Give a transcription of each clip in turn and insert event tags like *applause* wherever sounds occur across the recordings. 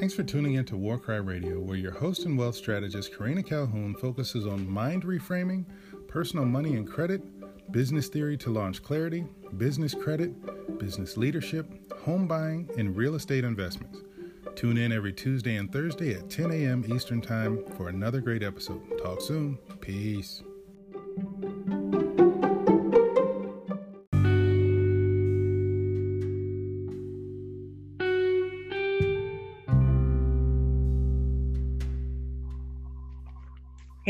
Thanks for tuning in to Warcry Radio, where your host and wealth strategist Karina Calhoun focuses on mind reframing, personal money and credit, business theory to launch clarity, business credit, business leadership, home buying, and real estate investments. Tune in every Tuesday and Thursday at 10 a.m. Eastern Time for another great episode. Talk soon. Peace.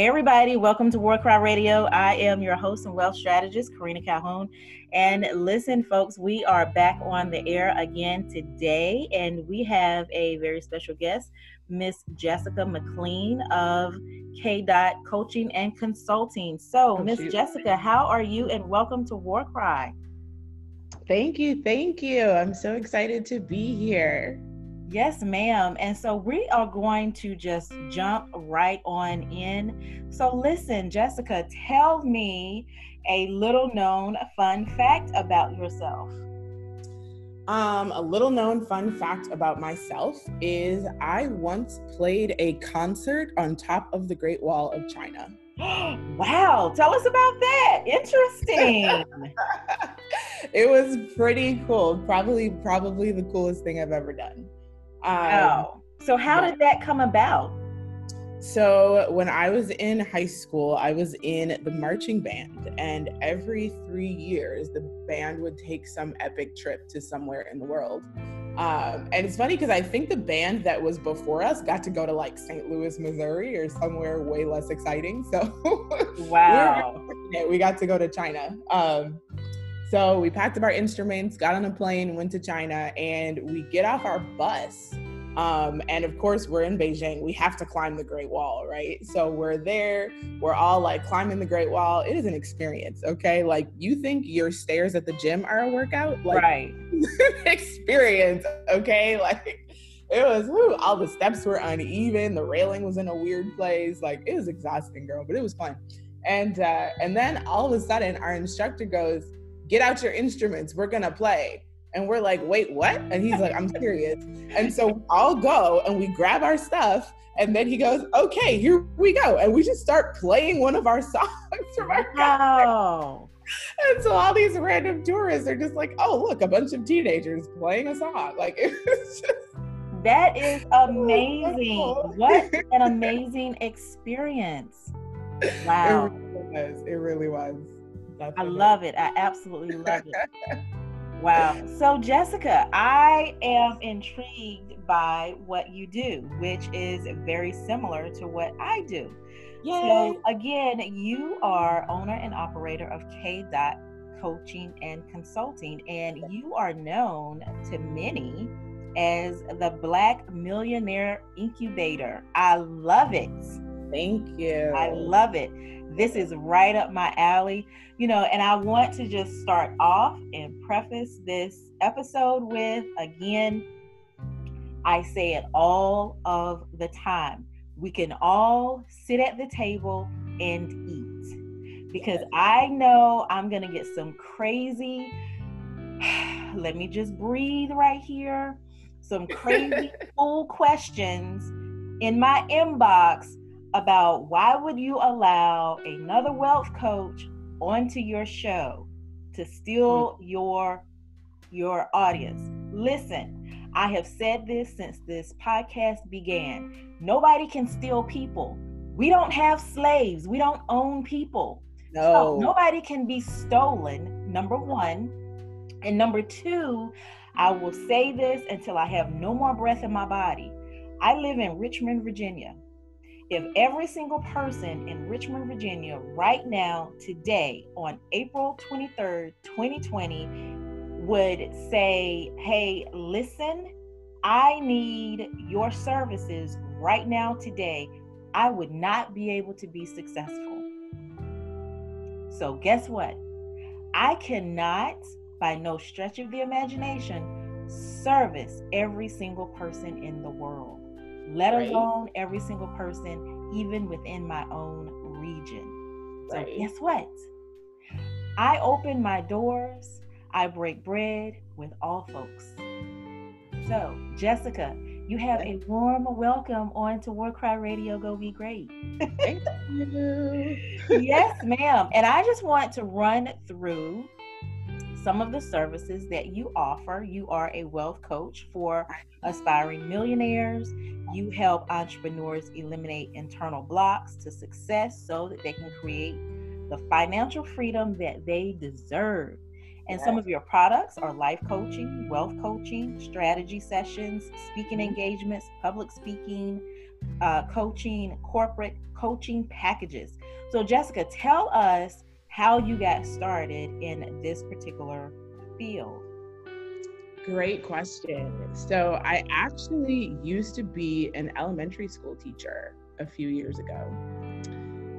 Hey, everybody, welcome to War Cry Radio. I am your host and wealth strategist, Karina Calhoun. And listen, folks, we are back on the air again today, and we have a very special guest, Miss Jessica McLean of K. Dot Coaching and Consulting. So, Miss. Jessica, how are you? And welcome to War Cry? Thank you. Thank you. I'm so excited to be here. Yes, ma'am. And so we are going to just jump right on in. So, listen, Jessica, tell me a little known fun fact about yourself. Um, a little known fun fact about myself is I once played a concert on top of the Great Wall of China. *gasps* wow, tell us about that. Interesting. *laughs* it was pretty cool. Probably, probably the coolest thing I've ever done. Um, wow. So, how did that come about? So, when I was in high school, I was in the marching band, and every three years, the band would take some epic trip to somewhere in the world. Um, and it's funny because I think the band that was before us got to go to like St. Louis, Missouri, or somewhere way less exciting. So, *laughs* Wow. we, were we got to go to China. Um, so we packed up our instruments, got on a plane, went to China, and we get off our bus. Um, and of course, we're in Beijing. We have to climb the Great Wall, right? So we're there. We're all like climbing the Great Wall. It is an experience, okay? Like you think your stairs at the gym are a workout, like right. *laughs* experience, okay? *laughs* Like it was. Whew, all the steps were uneven. The railing was in a weird place. Like it was exhausting, girl, but it was fun. And uh, and then all of a sudden, our instructor goes, "Get out your instruments. We're gonna play." And we're like, "Wait, what?" And he's like, "I'm serious." And so I'll go and we grab our stuff. And then he goes, "Okay, here we go." And we just start playing one of our *laughs* songs from our Wow. and so all these random tourists are just like, oh, look, a bunch of teenagers playing a song. Like, *laughs* it was just, That is *laughs* oh, amazing. cool. What an amazing experience. Wow. it really was. It really was. I love it. I absolutely *laughs* love it. Wow. So, Jessica, I am intrigued by what you do, which is very similar to what I do. Yay. So, again, you are owner and operator of K. Dot Coaching and Consulting, and you are known to many as the Black Millionaire Incubator. I love it. Thank you. I love it. This is right up my alley. You know, and I want to just start off and preface this episode with again, I say it all of the time. We can all sit at the table and eat because I know I'm going to get some crazy, *sighs* let me just breathe right here, some crazy *laughs* full questions in my inbox about why would you allow another wealth coach onto your show to steal mm. your your audience? Listen i have said this since this podcast began. Nobody can steal people. We don't have slaves. We don't own people. So no. nobody can be stolen number one. And number two i will say this until i have no more breath in my body. I live in richmond virginia if every single person in Richmond, Virginia, right now, today, on April 23rd, 2020, would say, Hey, listen, I need your services right now, today, I would not be able to be successful. So, guess what? I cannot, by no stretch of the imagination, service every single person in the world let Right. alone every single person, even within my own region. So, Right. guess what? I open my doors, I break bread with all folks. So, Jessica, You have a warm welcome on to War Cry Radio Go Be Great. Thank you. *laughs* yes, ma'am. And I just want to run through some of the services that you offer. You are a wealth coach for aspiring millionaires. You help entrepreneurs eliminate internal blocks to success so that they can create the financial freedom that they deserve. And yes. some of your products are life coaching, wealth coaching, strategy sessions, speaking mm-hmm. engagements, public speaking, uh, coaching, corporate coaching packages. So, Jessica, tell us how you got started in this particular field. Great question. So, I actually used to be an elementary school teacher a few years ago.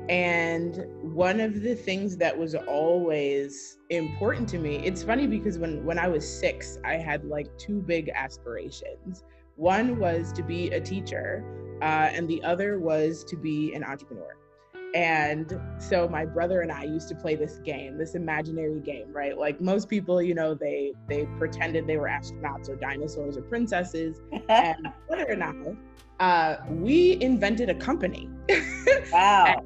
And one of the things that was always important to me, it's funny because when, when I was six, I had like two big aspirations. One was to be a teacher, uh, and the other was to be an entrepreneur. And so my brother and I used to play this game, this imaginary game, right? Like most people, you know, they they pretended they were astronauts or dinosaurs or princesses. *laughs* and my brother and I, uh, we invented a company. *laughs* Wow.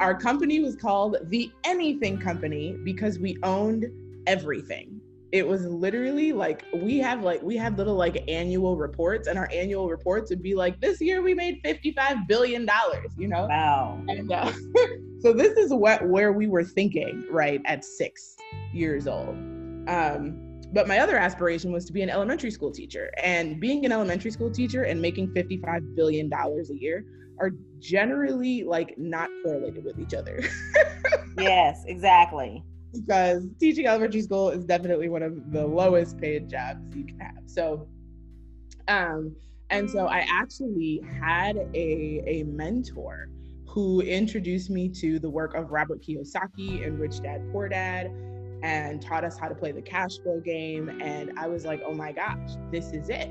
our company was called the Anything Company because we owned everything. It was literally like we have like we had little like annual reports, and our annual reports would be like, this year we made fifty-five billion dollars. You know? Wow. And uh, *laughs* so this is what where we were thinking right at six years old. Um, but my other aspiration was to be an elementary school teacher, and being an elementary school teacher and making fifty-five billion dollars a year are generally like not correlated with each other. *laughs* yes, exactly. Because teaching elementary school is definitely one of the lowest paid jobs you can have. So, um, and so I actually had a a mentor who introduced me to the work of Robert Kiyosaki and Rich Dad Poor Dad and taught us how to play the cash flow game. And I was like, oh my gosh, this is it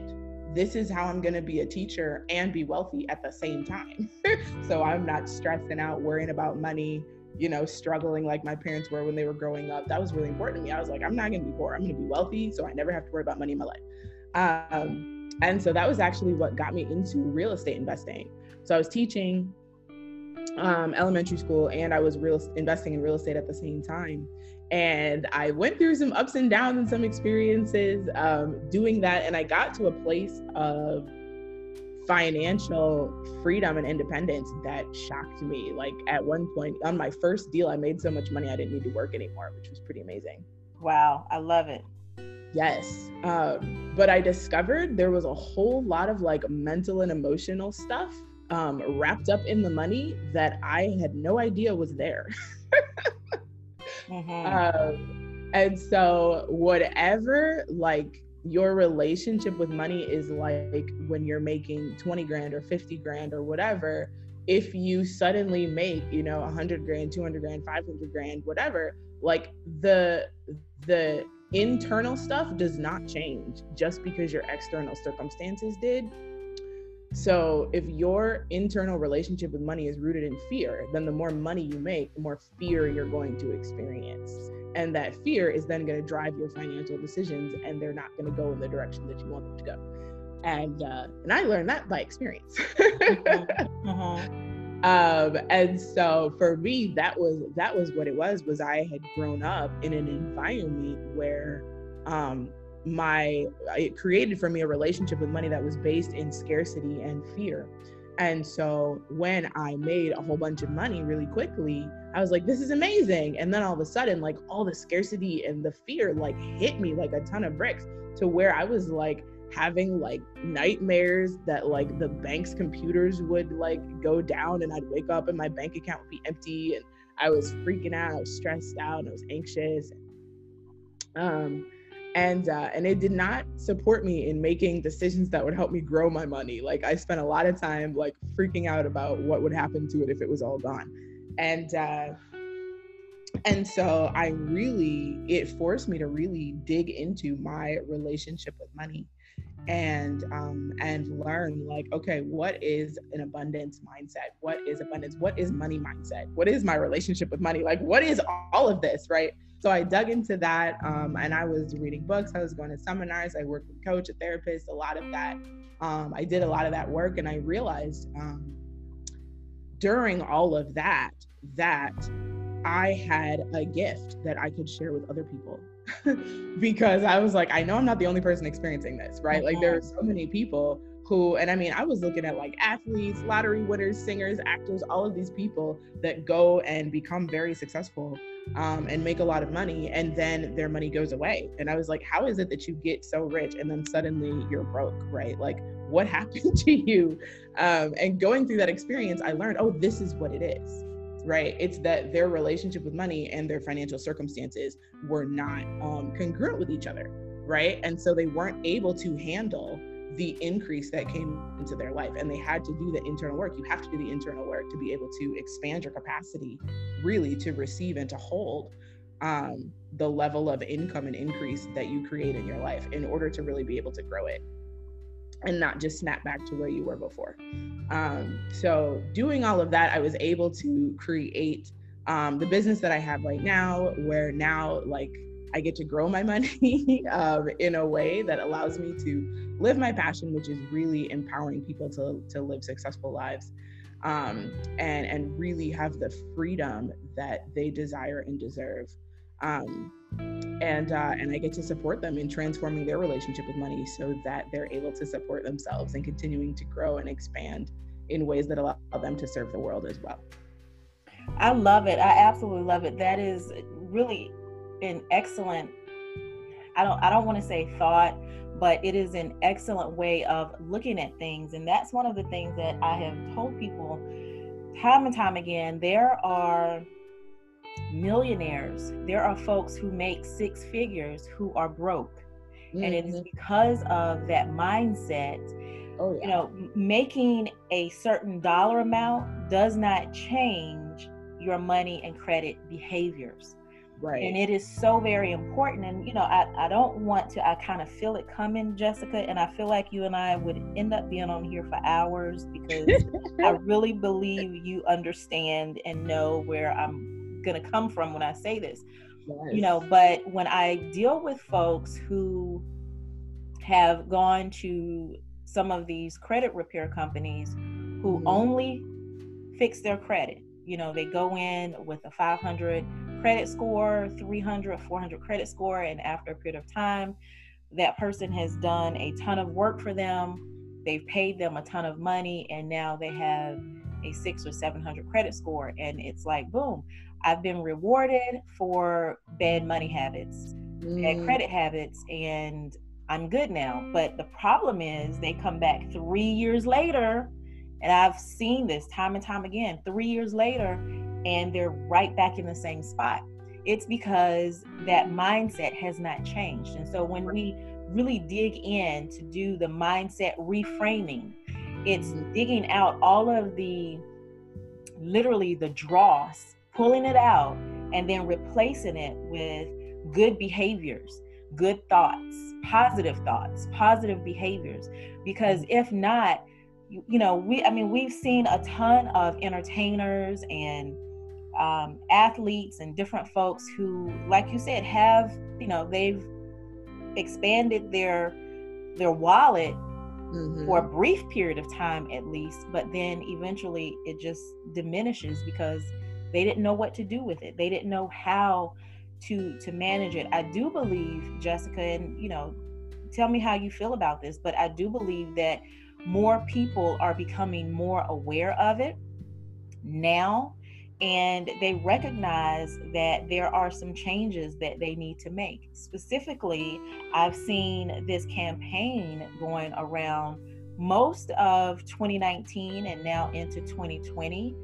this is how I'm going to be a teacher and be wealthy at the same time. *laughs* so I'm not stressing out, worrying about money, you know, struggling like my parents were when they were growing up. That was really important to me. I was like, I'm not going to be poor. I'm going to be wealthy. So I never have to worry about money in my life. Um, and so that was actually what got me into real estate investing. So I was teaching um, elementary school and I was real investing in real estate at the same time and I went through some ups and downs and some experiences um, doing that. And I got to a place of financial freedom and independence that shocked me. Like at one point on my first deal, I made so much money I didn't need to work anymore, which was pretty amazing. Wow, I love it. Yes. Um, but I discovered there was a whole lot of like mental and emotional stuff um, wrapped up in the money that I had no idea was there. *laughs* Mm-hmm. Um, and so, whatever like your relationship with money is like when you're making 20 grand or 50 grand or whatever, if you suddenly make, you know, 100 grand, 200 grand, 500 grand, whatever, like the, the, internal stuff does not change just because your external circumstances did so if your internal relationship with money is rooted in fear, then the more money you make, the more fear you're going to experience. And that fear is then going to drive your financial decisions and they're not going to go in the direction that you want them to go. And uh, and I learned that by experience. *laughs* mm-hmm. um, and so for me, that was that was what it was. Was I had grown up in an environment where um, my it created for me a relationship with money that was based in scarcity and fear. And so when i made a whole bunch of money really quickly i was like this is amazing. And then all of a sudden like all the scarcity and the fear like hit me like a ton of bricks to where i was like having like nightmares that like the bank's computers would like go down and i'd wake up and my bank account would be empty and i was freaking out i was stressed out and i was anxious. Um and uh, and it did not support me in making decisions that would help me grow my money. Like i spent a lot of time like freaking out about what would happen to it if it was all gone. And uh and so i really it forced me to really dig into my relationship with money and um and learn like okay what is an abundance mindset? What is abundance? What is money mindset? What is my relationship with money? Like what is all of this right So I dug into that, um, and I was reading books. I was going to seminars. I worked with a coach, a therapist, a lot of that. Um, I did a lot of that work, and I realized um, during all of that that I had a gift that I could share with other people *laughs* because I was like, I know I'm not the only person experiencing this, right? Like there are so many people who, and I mean, I was looking at like athletes, lottery winners, singers, actors, all of these people that go and become very successful um, and make a lot of money, and then their money goes away. And I was like, how is it that you get so rich and then suddenly you're broke, right? Like, what *laughs* happened to you? Um, and going through that experience, I learned, oh, this is what it is right? It's that their relationship with money and their financial circumstances were not um, congruent with each other, right? And so they weren't able to handle the increase that came into their life and they had to do the internal work. You have to do the internal work to be able to expand your capacity really to receive and to hold um, the level of income and increase that you create in your life in order to really be able to grow it and not just snap back to where you were before. Um, so doing all of that i was able to create um, the business that i have right now where now like I get to grow my money *laughs* um, in a way that allows me to live my passion, which is really empowering people to, to live successful lives um, and, and really have the freedom that they desire and deserve. Um, and uh, and I get to support them in transforming their relationship with money so that they're able to support themselves and continuing to grow and expand in ways that allow them to serve the world as well. I love it. I absolutely love it. That is really an excellent I don't I don't want to say thought, but it is an excellent way of looking at things and that's one of the things that I have told people time and time again there are millionaires there are folks who make six figures who are broke mm-hmm. and it's because of that mindset oh, yeah. you know making a certain dollar amount does not change your money and credit behaviors Right. And it is so very important. And, you know, I, I don't want to, I kind of feel it coming, Jessica. And I feel like you and I would end up being on here for hours because *laughs* I really believe you understand and know where I'm going to come from when I say this. Yes. You know, but when I deal with folks who have gone to some of these credit repair companies who mm-hmm. only fix their credit, you know, they go in with a 500 credit score 300 400 credit score and after a period of time that person has done a ton of work for them they've paid them a ton of money and now they have a six or 700 credit score and it's like boom i've been rewarded for bad money habits mm. bad credit habits and i'm good now but the problem is they come back three years later and i've seen this time and time again three years later and they're right back in the same spot. It's because that mindset has not changed. And so when we really dig in to do the mindset reframing, it's digging out all of the literally the dross, pulling it out, and then replacing it with good behaviors, good thoughts, positive thoughts, positive behaviors. Because if not, you, you know, we, I mean, we've seen a ton of entertainers and um, athletes and different folks who, like you said, have you know they've expanded their their wallet mm-hmm. for a brief period of time at least, but then eventually it just diminishes because they didn't know what to do with it. They didn't know how to to manage it. I do believe, Jessica, and you know, tell me how you feel about this, but I do believe that more people are becoming more aware of it now and they recognize that there are some changes that they need to make. Specifically, I've seen this campaign going around most of 2019 and now into 2020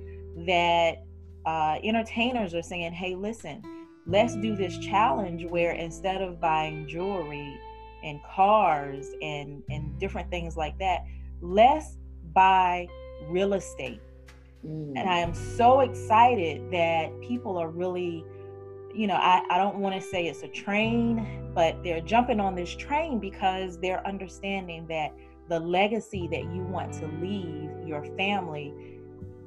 that uh, entertainers are saying, hey, listen, let's do this challenge where instead of buying jewelry and cars and, and different things like that, let's buy real estate Mm. And I am so excited that people are really, you know, I, I don't want to say it's a train, but they're jumping on this train because they're understanding that the legacy that you want to leave your family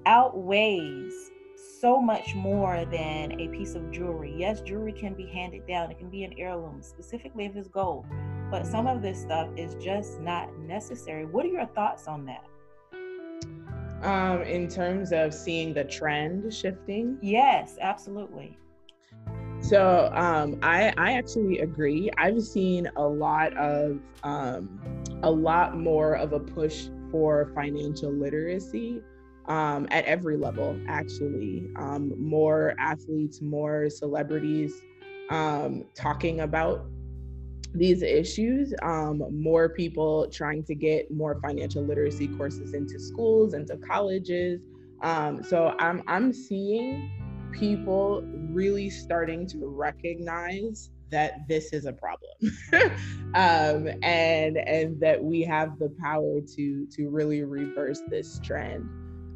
outweighs so much more than a piece of jewelry. Yes, jewelry can be handed down, it can be an heirloom, specifically if it's gold, but some of this stuff is just not necessary. What are your thoughts on that? Um, in terms of seeing the trend shifting? Yes, absolutely. So um, I I actually agree. I've seen a lot of um, a lot more of a push for financial literacy um, at every level, actually. Um, more athletes, more celebrities um, talking about these issues, um, more people trying to get more financial literacy courses into schools, into colleges. Um, so I'm, I'm seeing people really starting to recognize that this is a problem. *laughs* Um, and and that we have the power to to really reverse this trend.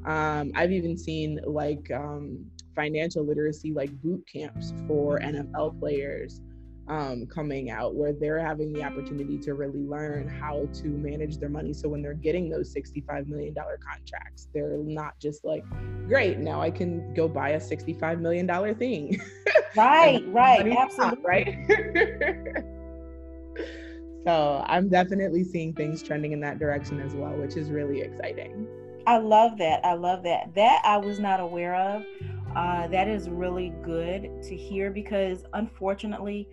Um, I've even seen like um, financial literacy, like boot camps for NFL players um, coming out where they're having the opportunity to really learn how to manage their money. So when they're getting those $65 million contracts, they're not just like, great, now I can go buy a $65 million thing. *laughs* Right, right, absolutely. right. *laughs* so I'm definitely seeing things trending in that direction as well, which is really exciting. I love that. I love that. That I was not aware of. Uh, that is really good to hear because unfortunately,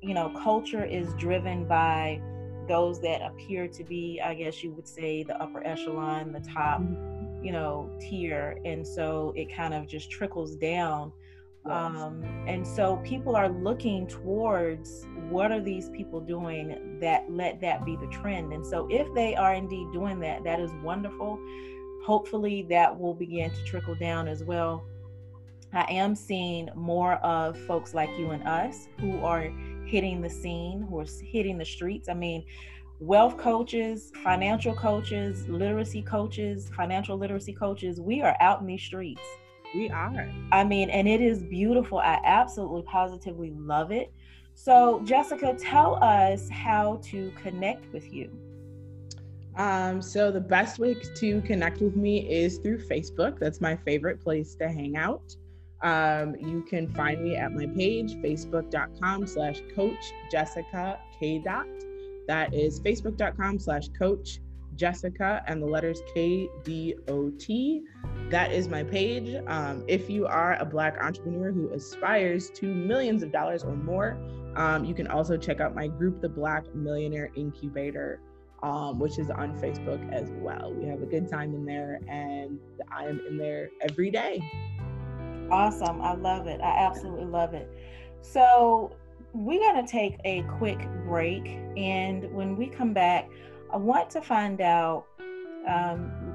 you know, culture is driven by those that appear to be, I guess you would say, the upper echelon, the top, you know, tier. And so it kind of just trickles down. Yes. Um, and so people are looking towards what are these people doing that let that be the trend. And so if they are indeed doing that, that is wonderful hopefully that will begin to trickle down as well. I am seeing more of folks like you and us who are hitting the scene, who are hitting the streets. I mean, wealth coaches, financial coaches, literacy coaches, financial literacy coaches, we are out in these streets. We are. I mean, and it is beautiful. I absolutely positively love it. So, Jessica, tell us how to connect with you. Um, so the best way to connect with me is through Facebook. That's my favorite place to hang out. Um, you can find me at my page, facebook.com slash coach Jessica K dot. That is facebook.com slash coach Jessica and the letters K D O T. That is my page. Um, if you are a Black entrepreneur who aspires to millions of dollars or more, um, you can also check out my group, the Black Millionaire Incubator um, which is on Facebook as well. We have a good time in there, and I am in there every day. Awesome. I love it. I absolutely love it. So, we're going to take a quick break. And when we come back, I want to find out. Um,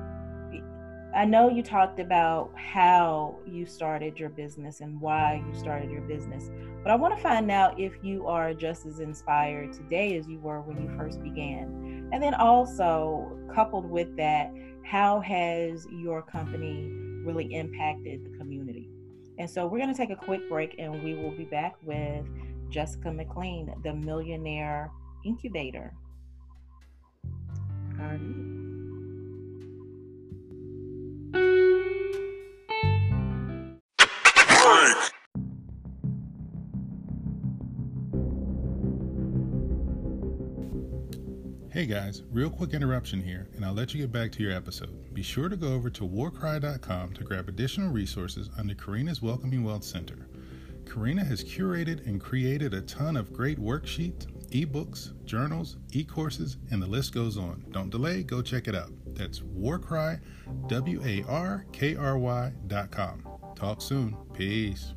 I know you talked about how you started your business and why you started your business, but I want to find out if you are just as inspired today as you were when you first began. And then also, coupled with that, how has your company really impacted the community? And so, we're going to take a quick break and we will be back with Jessica McLean, the Millionaire Incubator. All right. Hey guys, real quick interruption here, and I'll let you get back to your episode. Be sure to go over to warkry.com to grab additional resources under Karina's Welcoming Wealth Center. Karina has curated and created a ton of great worksheets, ebooks, journals, e courses, and the list goes on. Don't delay, go check it out. That's warkry, W A R K R Y.com. Talk soon. Peace.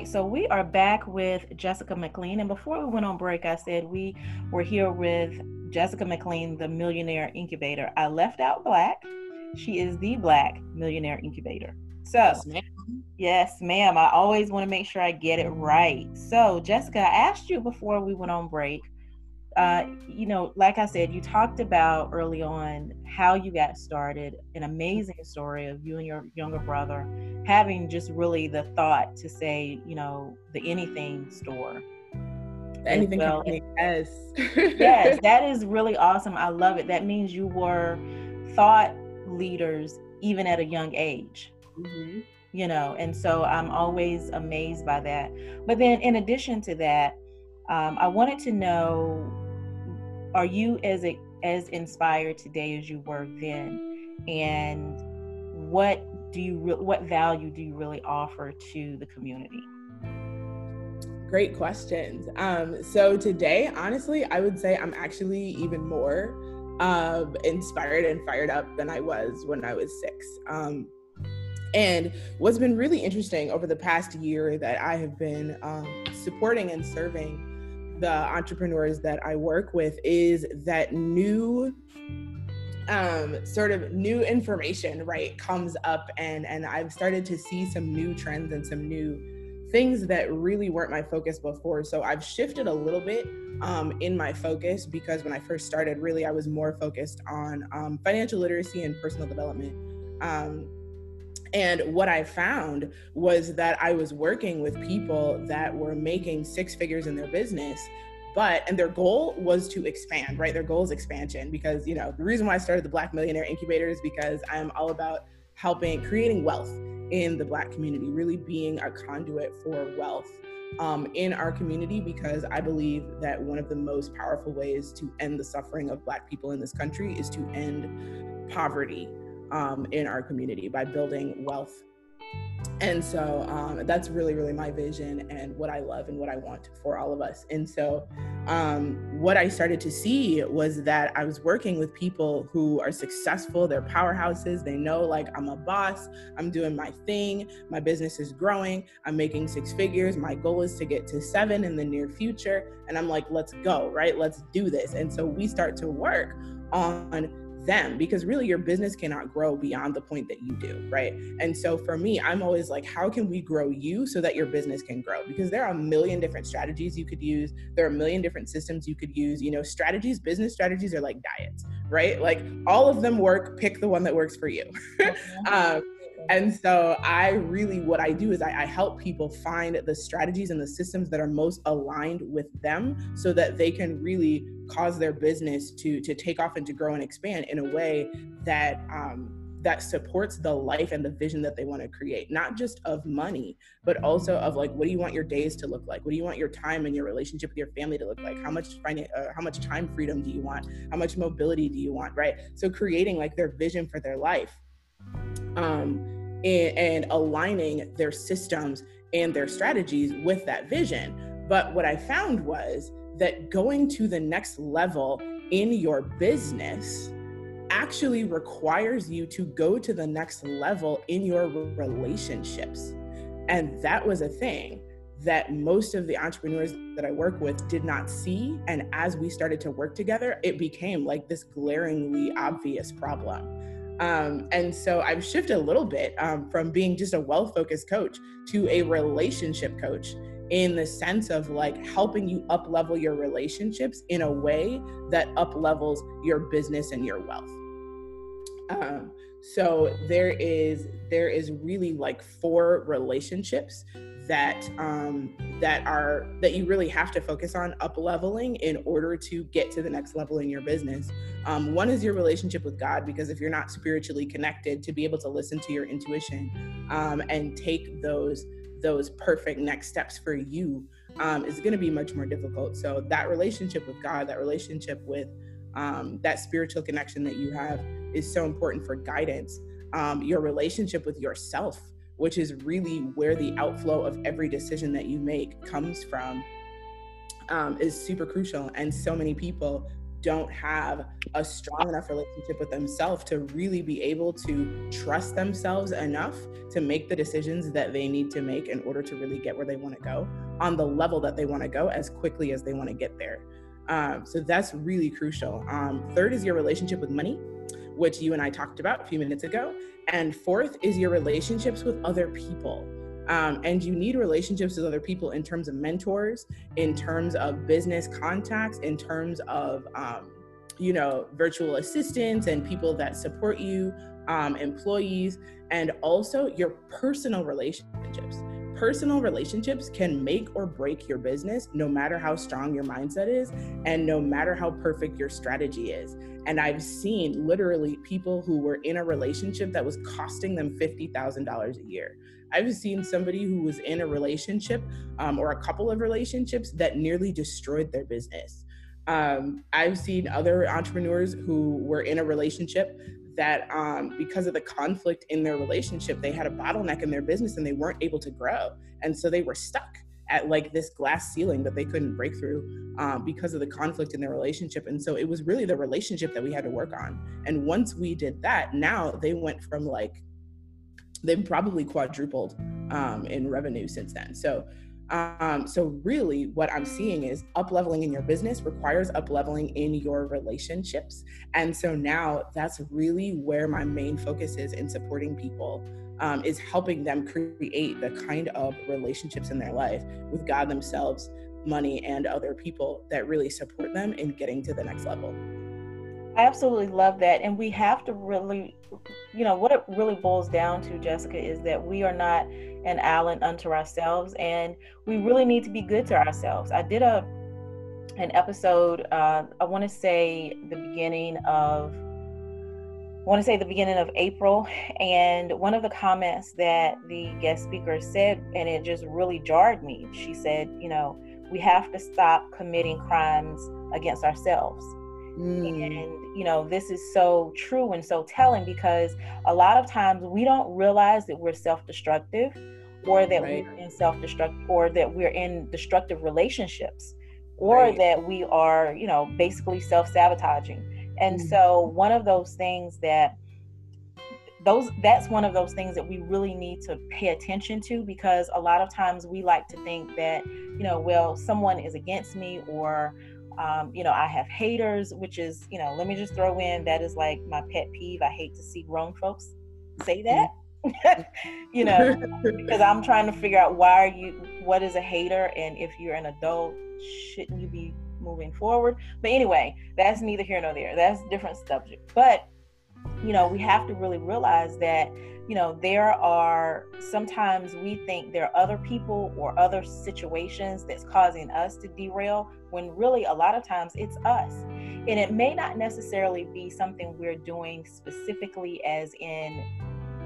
Right, so we are back with Jessica McLean. And before we went on break, I said we were here with Jessica McLean, the Millionaire Incubator. I left out Black. She is the Black Millionaire Incubator. So, yes, ma'am. Yes, ma'am. I always want to make sure I get it right. So, Jessica, I asked you before we went on break. Uh, you know, like I said, you talked about early on how you got started, an amazing story of you and your younger brother having just really the thought to say, you know, the anything store. Anything well. company, yes. yes, *laughs* that is really awesome. I love it. That means you were thought leaders even at a young age. Mm-hmm. You know, and so I'm always amazed by that. But then, in addition to that, um, I wanted to know: Are you as as inspired today as you were then, and what do you re- what value do you really offer to the community? Great questions. Um, so today, honestly, I would say I'm actually even more um, inspired and fired up than I was when I was six. Um, and what's been really interesting over the past year that I have been um, supporting and serving the entrepreneurs that I work with is that new um, sort of new information, right, comes up and and I've started to see some new trends and some new things that really weren't my focus before. So I've shifted a little bit um, in my focus because when I first started, really I was more focused on um, financial literacy and personal development. Um, and what I found was that I was working with people that were making six figures in their business, but and their goal was to expand, right? Their goal is expansion because you know the reason why I started the Black Millionaire Incubator is because I'm all about helping creating wealth in the Black community, really being a conduit for wealth um, in our community because I believe that one of the most powerful ways to end the suffering of Black people in this country is to end poverty um, in our community by building wealth. And so um, that's really really my vision and what i love and what i want for all of us. And so um, what i started to see was that i was working with people who are successful. They're powerhouses. They know like i'm a boss. I'm doing my thing. My business is growing. I'm making six figures. My goal is to get to seven in the near future. And i'm like let's go right? Let's do this. And so we start to work on them because really your business cannot grow beyond the point that you do, right? And so for me, I'm always like, how can we grow you so that your business can grow? Because there are a million different strategies you could use, there are a million different systems you could use. You know, strategies, business strategies are like diets, right? Like all of them work, pick the one that works for you. *laughs* um, and so I really, what I do is I, I, help people find the strategies and the systems that are most aligned with them so that they can really cause their business to, to take off and to grow and expand in a way that, um, that supports the life and the vision that they want to create not just of money but also of like what do you want your days to look like? What do you want your time and your relationship with your family to look like? How much finan- uh, how much time freedom do you want? How much mobility do you want right? So creating like their vision for their life um, and, and aligning their systems and their strategies with that vision. But what I found was that going to the next level in your business actually requires you to go to the next level in your relationships. And that was a thing that most of the entrepreneurs that I work with did not see. And as we started to work together, it became like this glaringly obvious problem. Um, and so I've shifted a little bit um, from being just a wealth focused coach to a relationship coach in the sense of like helping you up level your relationships in a way that up levels your business and your wealth. Um, so there is there is really like four relationships that um, that are that you really have to focus on up leveling in order to get to the next level in your business. Um, one is your relationship with God, because if you're not spiritually connected, to be able to listen to your intuition um, and take those those perfect next steps for you um, is going to be much more difficult. So that relationship with God, that relationship with um, that spiritual connection that you have, is so important for guidance. Um, your relationship with yourself which is really where the outflow of every decision that you make comes from, um, is super crucial. And so many people don't have a strong enough relationship with themselves to really be able to trust themselves enough to make the decisions that they need to make in order to really get where they want to go on the level that they want to go as quickly as they want to get there. Um, so that's really crucial. Um, third is your relationship with money, which you and I talked about a few minutes ago. And fourth is your relationships with other people. Um, and you need relationships with other people in terms of mentors, in terms of business contacts, in terms of, um, you know, virtual assistants and people that support you, um, employees, and also your personal relationships personal relationships can make or break your business no matter how strong your mindset is and no matter how perfect your strategy is. And I've seen literally people who were in a relationship that was costing them $50,000 a year. I've seen somebody who was in a relationship um, or a couple of relationships that nearly destroyed their business. Um, I've seen other entrepreneurs who were in a relationship that um, because of the conflict in their relationship, they had a bottleneck in their business and they weren't able to grow. And so they were stuck at like this glass ceiling that they couldn't break through um, because of the conflict in their relationship. And so it was really the relationship that we had to work on. And once we did that, now they went from like, they've probably quadrupled um, in revenue since then. So um, so really what I'm seeing is up leveling in your business requires up leveling in your relationships. And so now that's really where my main focus is in supporting people um, is helping them create the kind of relationships in their life with God themselves, money, and other people that really support them in getting to the next level. I absolutely love that. And we have to really, you know, what it really boils down to, Jessica, is that we are not an island unto ourselves and we really need to be good to ourselves. I did a an episode, uh, I want to say the beginning of I want to say the beginning of April, and one of the comments that the guest speaker said, and it just really jarred me. She said, You know, we have to stop committing crimes against ourselves. Mm. And, you know, this is so true and so telling because a lot of times we don't realize that we're self destructive or that right. we're in self destructive or that we're in destructive relationships or right. that we are, you know, basically self sabotaging. And mm. so, one of those things that those that's one of those things that we really need to pay attention to because a lot of times we like to think that you know well someone is against me or um, you know, I have haters, which is, you know, let me just throw in that is like my pet peeve. I hate to see grown folks say that. *laughs* you know, because I'm trying to figure out why are you what is a hater and if you're an adult, shouldn't you be moving forward? But anyway, that's neither here nor there. That's a different subject. But you know, we have to really realize that you know, there are sometimes we think there are other people or other situations that's causing us to derail when really a lot of times it's us. And it may not necessarily be something we're doing specifically, as in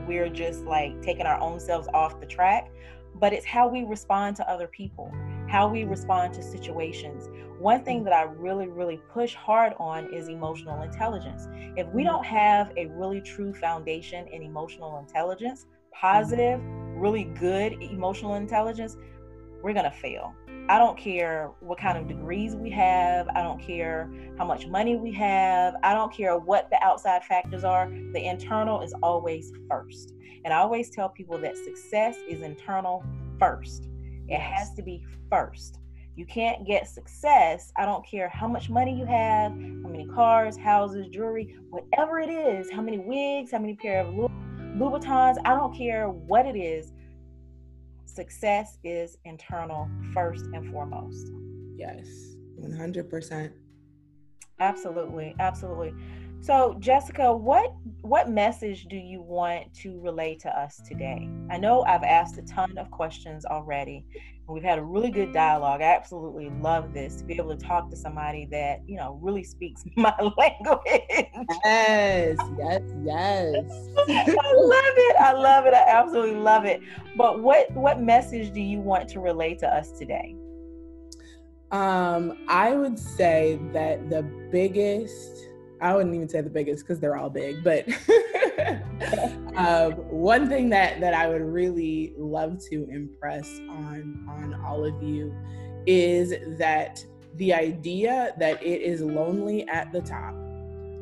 we're just like taking our own selves off the track, but it's how we respond to other people, how we respond to situations. One thing that I really, really push hard on is emotional intelligence. If we don't have a really true foundation in emotional intelligence, mm-hmm. positive, really good emotional intelligence, we're going to fail. I don't care what kind of degrees we have. I don't care how much money we have. I don't care what the outside factors are. The internal is always first. And I always tell people that success is internal first. It has to be first. You can't get success. I don't care how much money you have, how many cars, houses, jewelry, whatever it is, how many wigs, how many pair of Louboutins, I don't care what it is. Success is internal first and foremost. Yes, 100%. Absolutely. Absolutely. So, Jessica, what what message do you want to relay to us today? I know I've asked a ton of questions already, and we've had a really good dialogue. I absolutely love this to be able to talk to somebody that you know really speaks *laughs* my language. Yes, yes, yes. *laughs* I love it. I love it. I absolutely love it. But what what message do you want to relay to us today? Um, I would say that the biggest I wouldn't even say the biggest because they're all big, but *laughs* um, one thing that that I would really love to impress on on all of you is that the idea that it is lonely at the top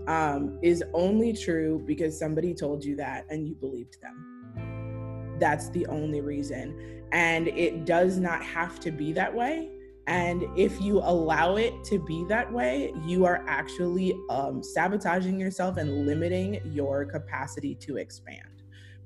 um, is only true because somebody told you that and you believed them. That's the only reason, and it does not have to be that way and if you allow it to be that way, you are actually um, sabotaging yourself and limiting your capacity to expand.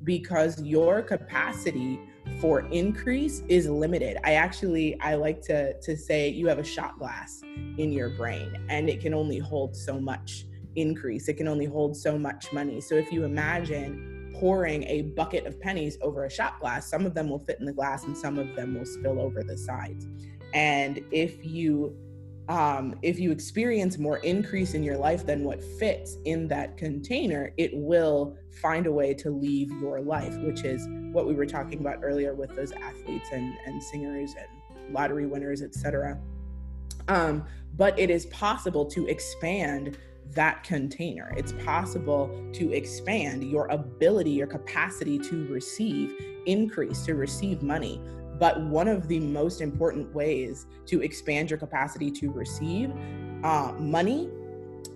because your capacity for increase is limited. I actually I like to to say you have a shot glass in your brain and it can only hold so much increase. It can only hold so much money. So if you imagine pouring a bucket of pennies over a shot glass, some of them will fit in the glass and some of them will spill over the sides. And if you um, if you experience more increase in your life than what fits in that container, it will find a way to leave your life, which is what we were talking about earlier with those athletes and, and singers and lottery winners, etc. Um, but it is possible to expand that container. It's possible to expand your ability, your capacity to receive increase, to receive money. But one of the most important ways to expand your capacity to receive uh, money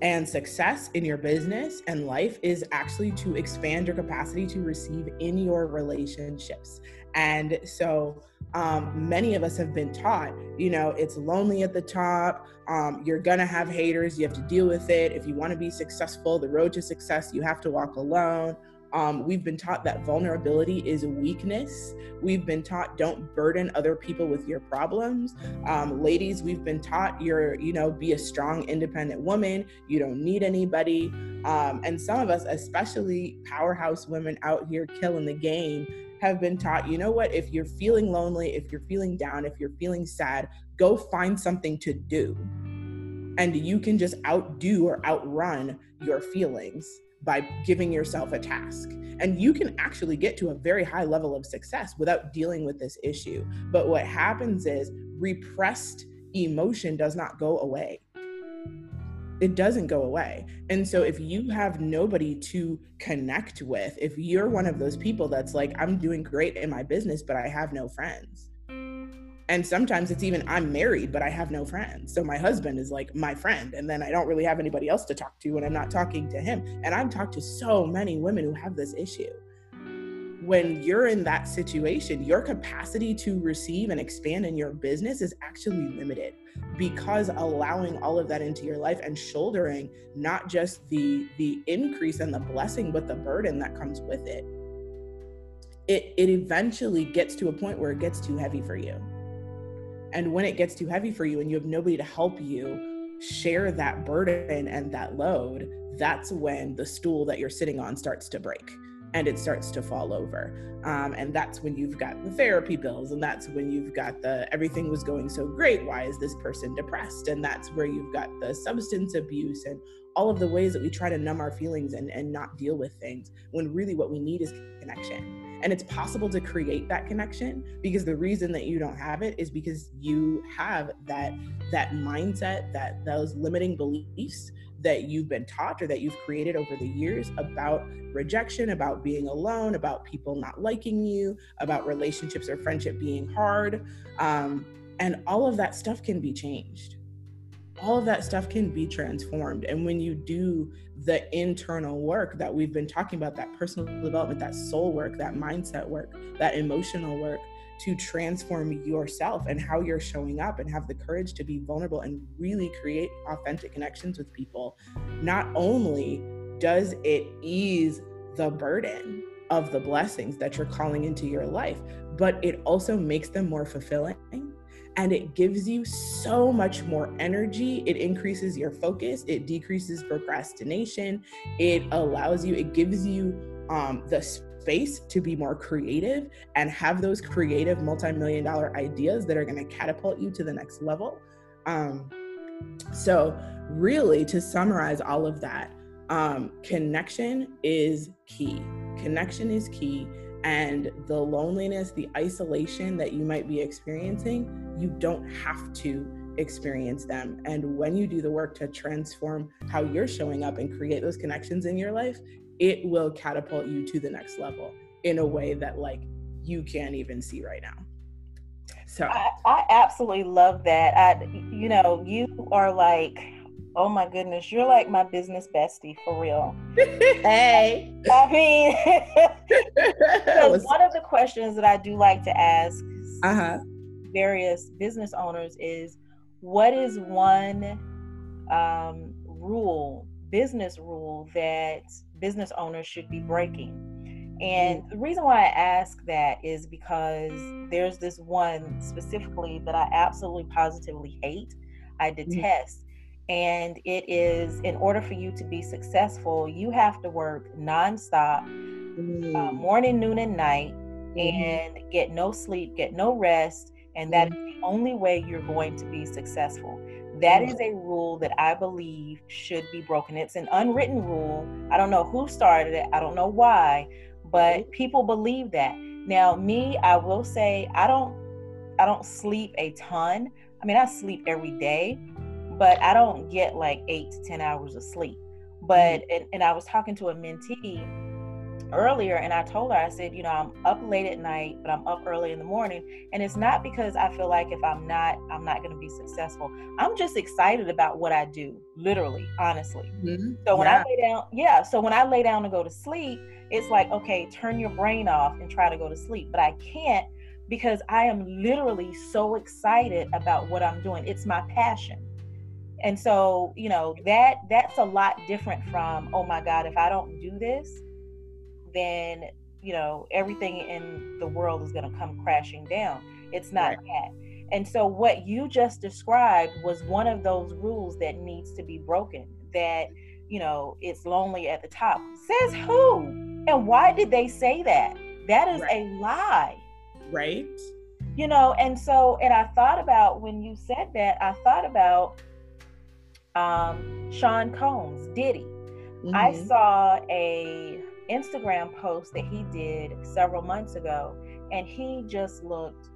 and success in your business and life is actually to expand your capacity to receive in your relationships. And so, um, many of us have been taught, you know, it's lonely at the top. Um, you're gonna have haters. You have to deal with it. If you want to be successful, the road to success, you have to walk alone. Um, we've been taught that vulnerability is a weakness. We've been taught don't burden other people with your problems. Um, ladies, we've been taught you're, you know, be a strong, independent woman. You don't need anybody. Um, and some of us, especially powerhouse women out here killing the game, have been taught, you know what, if you're feeling lonely, if you're feeling down, if you're feeling sad, go find something to do. And you can just outdo or outrun your feelings by giving yourself a task. And you can actually get to a very high level of success without dealing with this issue. But what happens is repressed emotion does not go away. It doesn't go away. And so, if you have nobody to connect with, if you're one of those people that's like, I'm doing great in my business, but I have no friends, and sometimes it's even i'm married but i have no friends. So my husband is like my friend and then i don't really have anybody else to talk to when i'm not talking to him. And i've talked to so many women who have this issue. When you're in that situation your capacity to receive and expand in your business is actually limited because allowing all of that into your life and shouldering not just the the increase and the blessing but the burden that comes with it it it eventually gets to a point where it gets too heavy for you and when it gets too heavy for you and you have nobody to help you share that burden and that load, that's when the stool that you're sitting on starts to break and it starts to fall over. Um, and that's when you've got the therapy bills, and that's when you've got the everything was going so great. Why is this person depressed? And that's where you've got the substance abuse and all of the ways that we try to numb our feelings and, and not deal with things when really what we need is connection and it's possible to create that connection because the reason that you don't have it is because you have that that mindset that those limiting beliefs that you've been taught or that you've created over the years about rejection, about being alone, about people not liking you, about relationships or friendship being hard. Um, and all of that stuff can be changed all of that stuff can be transformed. And when you do the internal work that we've been talking about, that personal development, that soul work, that mindset work, that emotional work, to transform yourself and how you're showing up and have the courage to be vulnerable and really create authentic connections with people, not only does it ease the burden of the blessings that you're calling into your life, but it also makes them more fulfilling and it gives you so much more energy. It increases your focus, it decreases procrastination, it allows you, it gives you um, the space to be more creative and have those creative multi-million dollar ideas that are going to catapult you to the next level. Um, so, really, to summarize all of that, um, connection is key. Connection is key and the loneliness, the isolation that you might be experiencing, you don't have to experience them. And when you do the work to transform how you're showing up and create those connections in your life, it will catapult you to the next level in a way that like you can't even see right now. So I, I absolutely love that. I you know, you are like Oh my goodness, you're like my business bestie for real. *laughs* hey. I mean, *laughs* *laughs* one of the questions that I do like to ask uh-huh. Various business owners is what is one um, rule, business rule that business owners should be breaking? And the reason why I ask that is because there's this one specifically that I absolutely positively hate, I detest. And it is in order for you to be successful, you have to work nonstop, uh, morning, noon, and night, and get no sleep, get no rest. And that is mm-hmm. the only way you're going to be successful. That mm-hmm. is a rule that I believe should be broken. It's an unwritten rule. I don't know who started it, I don't know why, but mm-hmm. people believe that. Now, me, I will say I don't I don't sleep a ton. I mean, I sleep every day, but I don't get like 8 to 10 hours of sleep. But and, and I was talking to a mentee earlier and I told her, I said, you know, I'm up late at night, but I'm up early in the morning. And it's not because I feel like if I'm not, I'm not going to be successful. I'm just excited about what I do, literally, honestly. Mm-hmm. So when yeah. I lay down, yeah. So when I lay down to go to sleep, it's like, okay, turn your brain off and try to go to sleep. But I can't because I am literally so excited about what I'm doing. It's my passion. And so, you know, that that's a lot different from, oh my God, if I don't do this, then you know everything in the world is going to come crashing down. It's not right. that. And so what you just described was one of those rules that needs to be broken that you know it's lonely at the top. Says who? And why did they say that? That is right. a lie. Right? You know and so and i thought about when you said that i thought about um sean combs diddy. Mm-hmm. i saw a Instagram post that he did several months ago, and he just looked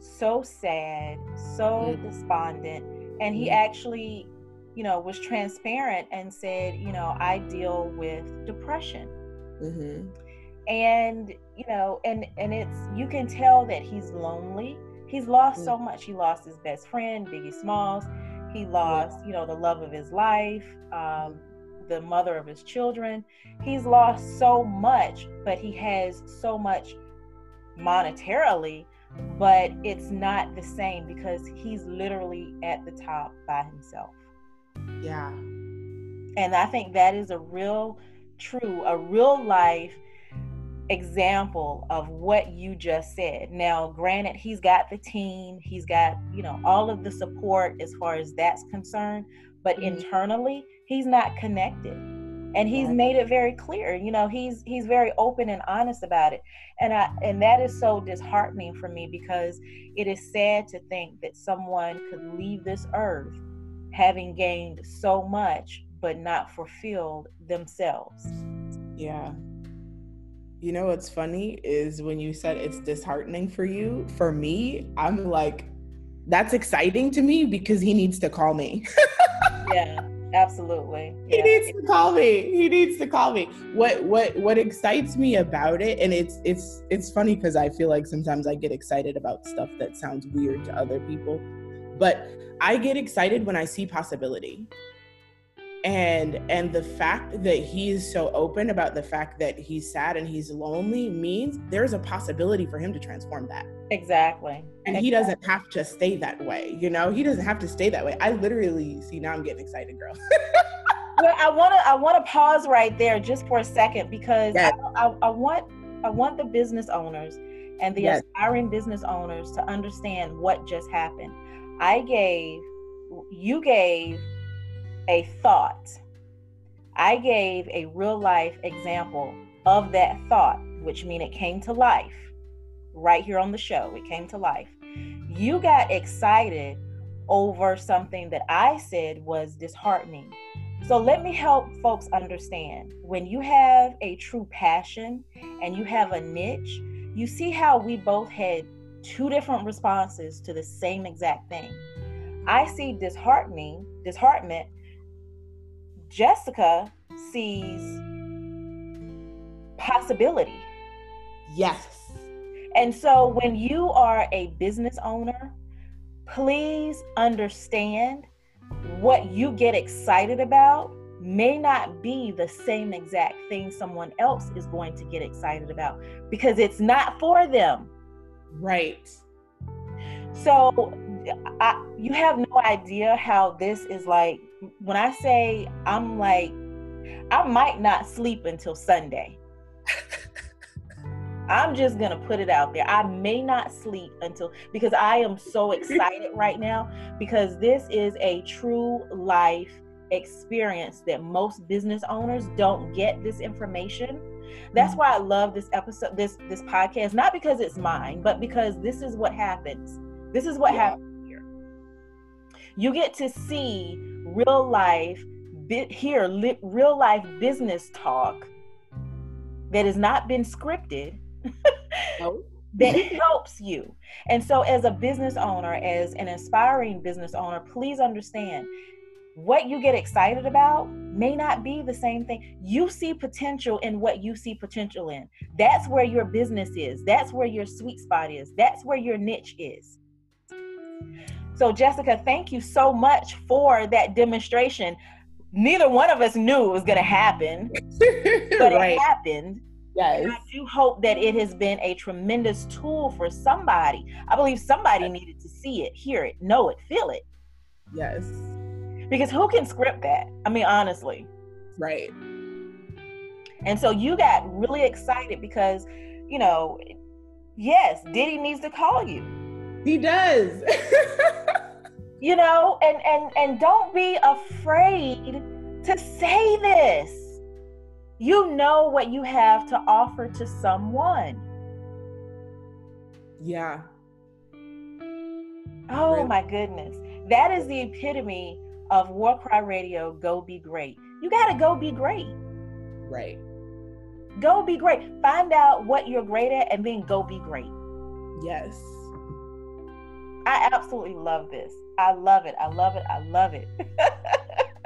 so sad, so mm-hmm. despondent, and he mm-hmm. actually, you know, was transparent and said, you know, I deal with depression. Mm-hmm. And you know, and and it's you can tell that he's lonely. He's lost mm-hmm. so much. He lost his best friend, Biggie Smalls. He lost, you know, the love of his life. Um, the mother of his children. He's lost so much, but he has so much monetarily, but it's not the same because he's literally at the top by himself. Yeah. And I think that is a real true, a real life example of what you just said. Now, granted, he's got the team, he's got, you know, all of the support as far as that's concerned, but mm-hmm. internally, he's not connected. And he's made it very clear you know he's he's very open and honest about it. And i and that is so disheartening for me because it is sad to think that someone could leave this earth having gained so much but not fulfilled themselves. Yeah. You know what's funny is when you said it's disheartening for you for me i'm like that's exciting to me because he needs to call me. *laughs* Yeah absolutely. He needs to call me. He needs to call me. What what what excites me about it and it's it's it's funny because i feel like sometimes i get excited about stuff that sounds weird to other people but i get excited when i see possibility and and the fact that he's so open about the fact that he's sad and he's lonely means there's a possibility for him to transform that exactly and exactly. he doesn't have to stay that way you know he doesn't have to stay that way i literally see now i'm getting excited girl *laughs* well i want to i want to pause right there just for a second because yes. I, I, I, want i want the business owners and the yes. aspiring business owners to understand what just happened i gave you gave a thought. I gave a real life example of that thought, which means it came to life right here on the show. It came to life. You got excited over something that I said was disheartening. So let me help folks understand. When you have a true passion and you have a niche, you see how we both had two different responses to the same exact thing. I see disheartening, disheartenment Jessica sees possibility. Yes. And so when you are a business owner, please understand what you get excited about may not be the same exact thing someone else is going to get excited about because it's not for them. Right. So I, you have no idea how this is like when I say I'm like I might not sleep until Sunday. *laughs* I'm just going to put it out there. I may not sleep until because I am so excited *laughs* right now because this is a true life experience that most business owners don't get this information. That's mm-hmm. why I love this episode this this podcast not because it's mine, but because this is what happens. This is what yeah. happens. You get to see real life bit here li- real life business talk that has not been scripted *laughs* that helps you. And so, as a business owner, as an aspiring business owner, please understand what you get excited about may not be the same thing. You see potential in what you see potential in. That's where your business is. That's where your sweet spot is. That's where your niche is. So, Jessica, thank you so much for that demonstration. Neither one of us knew it was going to happen, *laughs* but right. it happened. Yes. I do hope that it has been a tremendous tool for somebody. I believe somebody needed to see it, hear it, know it, feel it. Yes. Because who can script that? I mean, honestly. Right. And so you got really excited because, you know, yes, Diddy needs to call you. He does. *laughs* you know, and and and don't be afraid to say this you know what you have to offer to someone. Yeah. Oh really? my goodness. That is the epitome of Warkry Radio Go Be Great. You got to go be great. Right. Go be great. Find out what you're great at and then go be great. Yes. I absolutely love this. I love it. I love it. I love it.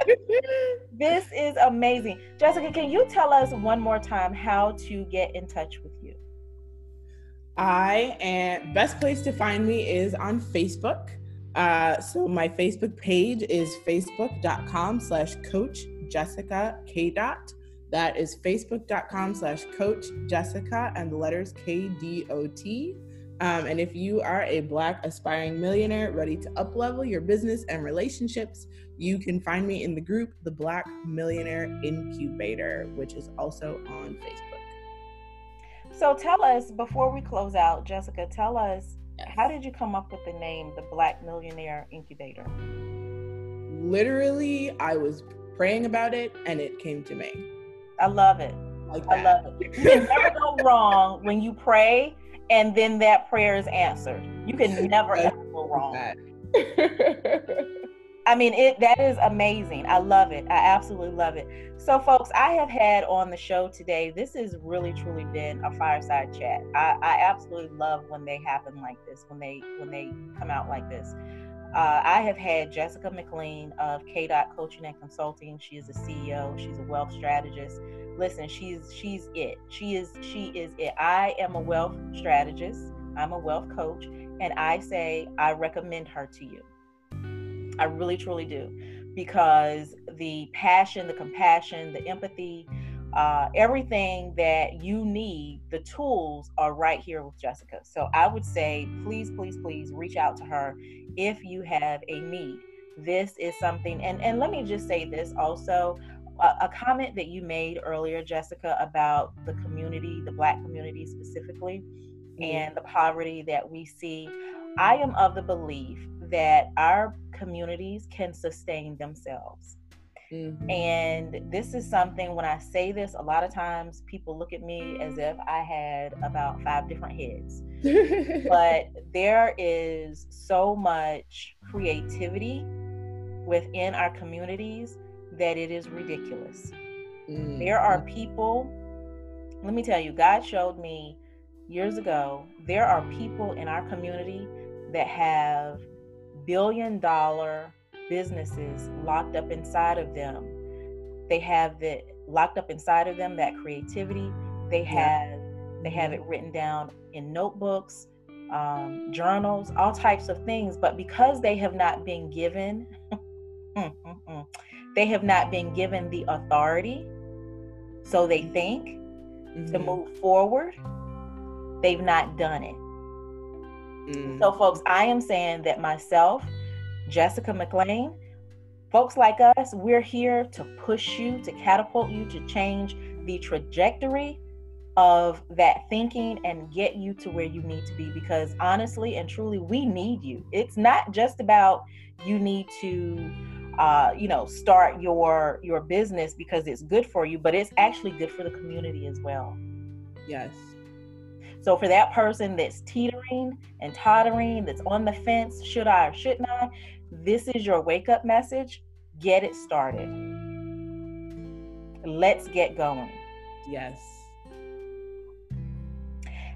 *laughs* this is amazing. Jessica, can you tell us one more time how to get in touch with you? I am best place to find me is on Facebook. Uh, so my Facebook page is facebook.com slash coach Jessica K dot. That is facebook.com slash coach Jessica and the letters K D O T. Um, and if you are a Black aspiring millionaire ready to uplevel your business and relationships, you can find me in the group, the Black Millionaire Incubator, which is also on Facebook. So tell us, before we close out, Jessica, tell us yes. how did you come up with the name, the Black Millionaire Incubator? Literally, I was praying about it and it came to me. I love it. Like I love it. You can never go *laughs* wrong when you pray and then that prayer is answered. You can *laughs* never ever go wrong. I mean, it that is amazing. I love it. I absolutely love it. So, folks, I have had on the show today. This has really, truly been a fireside chat. I, I absolutely love when they happen like this, when they when they come out like this. Uh, I have had Jessica McLean of K Dot Coaching and Consulting. She is a CEO. She's a wealth strategist. Listen she's she's it. She is she is it. I am a wealth strategist. I'm a wealth coach and i say i recommend her to you. I really truly do because the passion the compassion the empathy uh, everything that you need the tools are right here with jessica. So i would say please please please reach out to her if you have a need this is something and and let me just say this also a, comment that you made earlier, Jessica, about the community, the Black community specifically, mm-hmm. and the poverty that we see. I am of the belief that our communities can sustain themselves. Mm-hmm. And this is something, when I say this, a lot of times people look at me as if I had about five different heads. but *laughs* there is so much creativity within our communities that it is ridiculous. Mm-hmm. There are people, let me tell you, God showed me years ago, there are people in our community that have billion dollar businesses locked up inside of them. They have the locked up inside of them that creativity. They have yeah. they have it written down in notebooks, um, journals, all types of things. But because they have not been given mm, mm, mm, they have not been given the authority, so they think, mm-hmm. to move forward. They've not done it. Mm-hmm. So, folks, I am saying that myself, Jessica McLean, folks like us, we're here to push you, to catapult you, to change the trajectory of that thinking and get you to where you need to be because honestly and truly we need you. It's not just about you need to uh, you know start your your business because it's good for you but it's actually good for the community as well. Yes. So for that person that's teetering and tottering that's on the fence should i or shouldn't i this is your wake up message get it started let's get going yes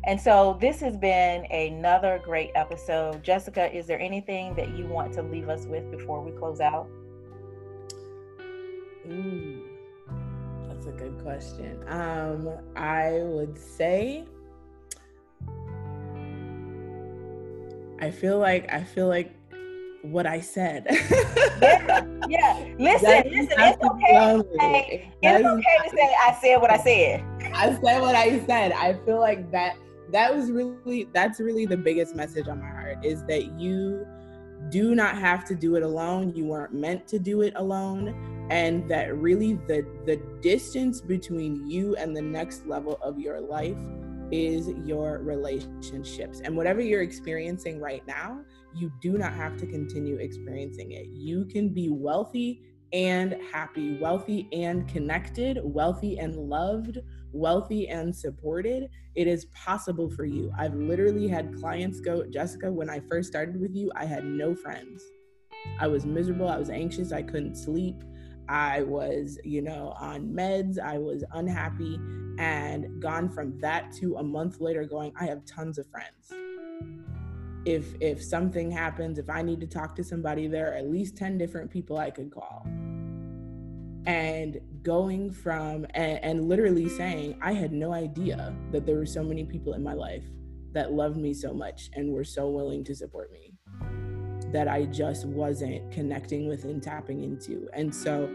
and so this has been another great episode. Jessica, is there anything that you want to leave us with before we close out? Ooh, that's a good question. Um, I would say I feel like I feel like what I said. yeah, *laughs* yeah. Listen, listen. It's okay. To say, it's okay to say I said what I said. *laughs* I said what I said. I feel like that that was really that's really the biggest message on my heart is that you do not have to do it alone you weren't meant to do it alone and that really the the distance between you and the next level of your life is your relationships and whatever you're experiencing right now you do not have to continue experiencing it you can be wealthy and happy wealthy and connected wealthy and loved wealthy and supported, it is possible for you. I've literally had clients go, Jessica, when I first started with you, I had no friends. I was miserable. I was anxious. I couldn't sleep. I was, you know, on meds. I was unhappy and gone from that to a month later going, I have tons of friends. If if something happens, if I need to talk to somebody, there are at least 10 different people I could call and going from and, and, literally saying i had no idea that there were so many people in my life that loved me so much and were so willing to support me that i just wasn't connecting with and tapping into and so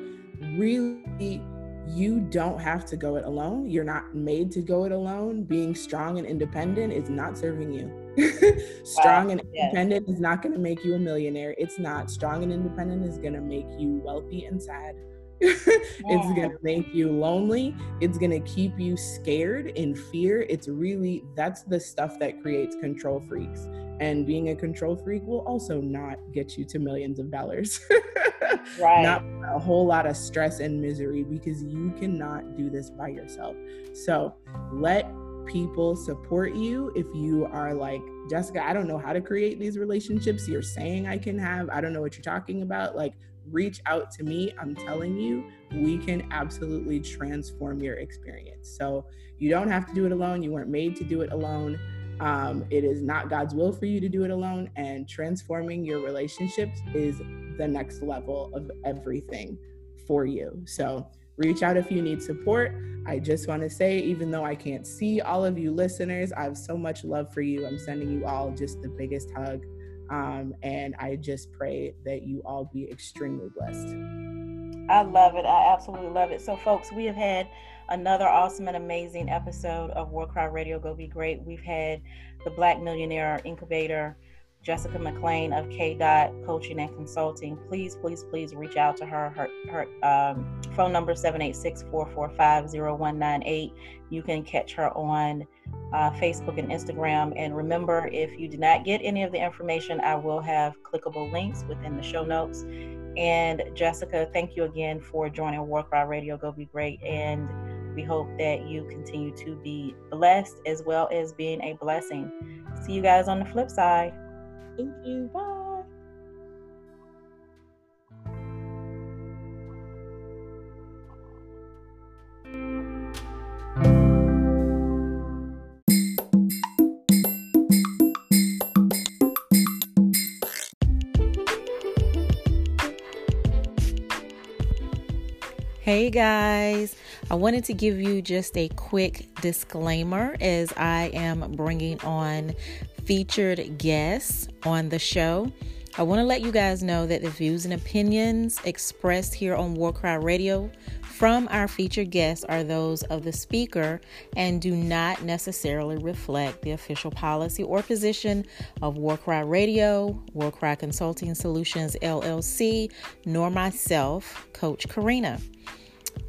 really you don't have to go it alone you're not made to go it alone being strong and independent is not serving you *laughs* strong wow. and independent yes. is not going to make you a millionaire it's not strong and independent is going to make you wealthy and sad *laughs* it's going to make you lonely. It's going to keep you scared in fear. It's really, that's the stuff that creates control freaks. And being a control freak will also not get you to millions of dollars. *laughs* right. Not a whole lot of stress and misery because you cannot do this by yourself. So let people support you if you are like Jessica, I don't know how to create these relationships you're saying I can have. I don't know what you're talking about. Like reach out to me. I'm telling you, we can absolutely transform your experience. So you don't have to do it alone. You weren't made to do it alone. Um, it is not God's will for you to do it alone. And transforming your relationships is the next level of everything for you. So reach out if you need support. I just want to say, even though I can't see all of you listeners, I have so much love for you. I'm sending you all just the biggest hug. Um, and I just pray that you all be extremely blessed. I love it. I absolutely love it. So, folks, we have had another awesome and amazing episode of Warkry Radio Go Be Great. We've had the Black Millionaire Incubator Jessica McLean of K Dot Coaching and Consulting. Please, please, please reach out to her. Her, her um, phone number 786-445-0198. You can catch her on uh, Facebook and Instagram. And remember, if you did not get any of the information, I will have clickable links within the show notes. And Jessica, thank you again for joining Warkry Radio. Go be great. And we hope that you continue to be blessed as well as being a blessing. See you guys on the flip side. Thank you. Bye. Hey guys, I wanted to give you just a quick disclaimer as I am bringing on featured guests on the show. I want to let you guys know that the views and opinions expressed here on Warkry Radio from our featured guests are those of the speaker and do not necessarily reflect the official policy or position of Warkry Radio, Warkry Consulting Solutions LLC, nor myself, Coach Karina.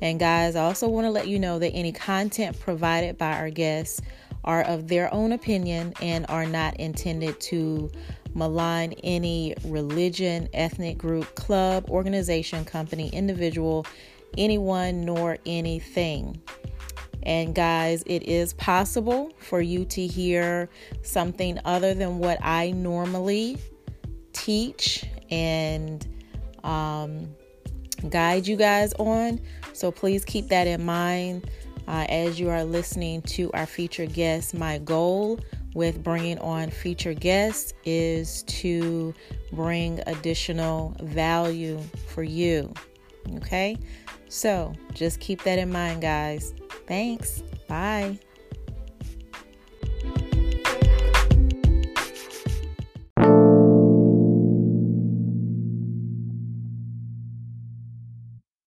And guys, I also want to let you know that any content provided by our guests are of their own opinion and are not intended to malign any religion, ethnic group, club, organization, company, individual, anyone, nor anything. And guys, it is possible for you to hear something other than what I normally teach and um, guide you guys on. So please keep that in mind uh, as you are listening to our featured guests. My goal with bringing on featured guests is to bring additional value for you. Okay, so just keep that in mind, guys. Thanks. Bye.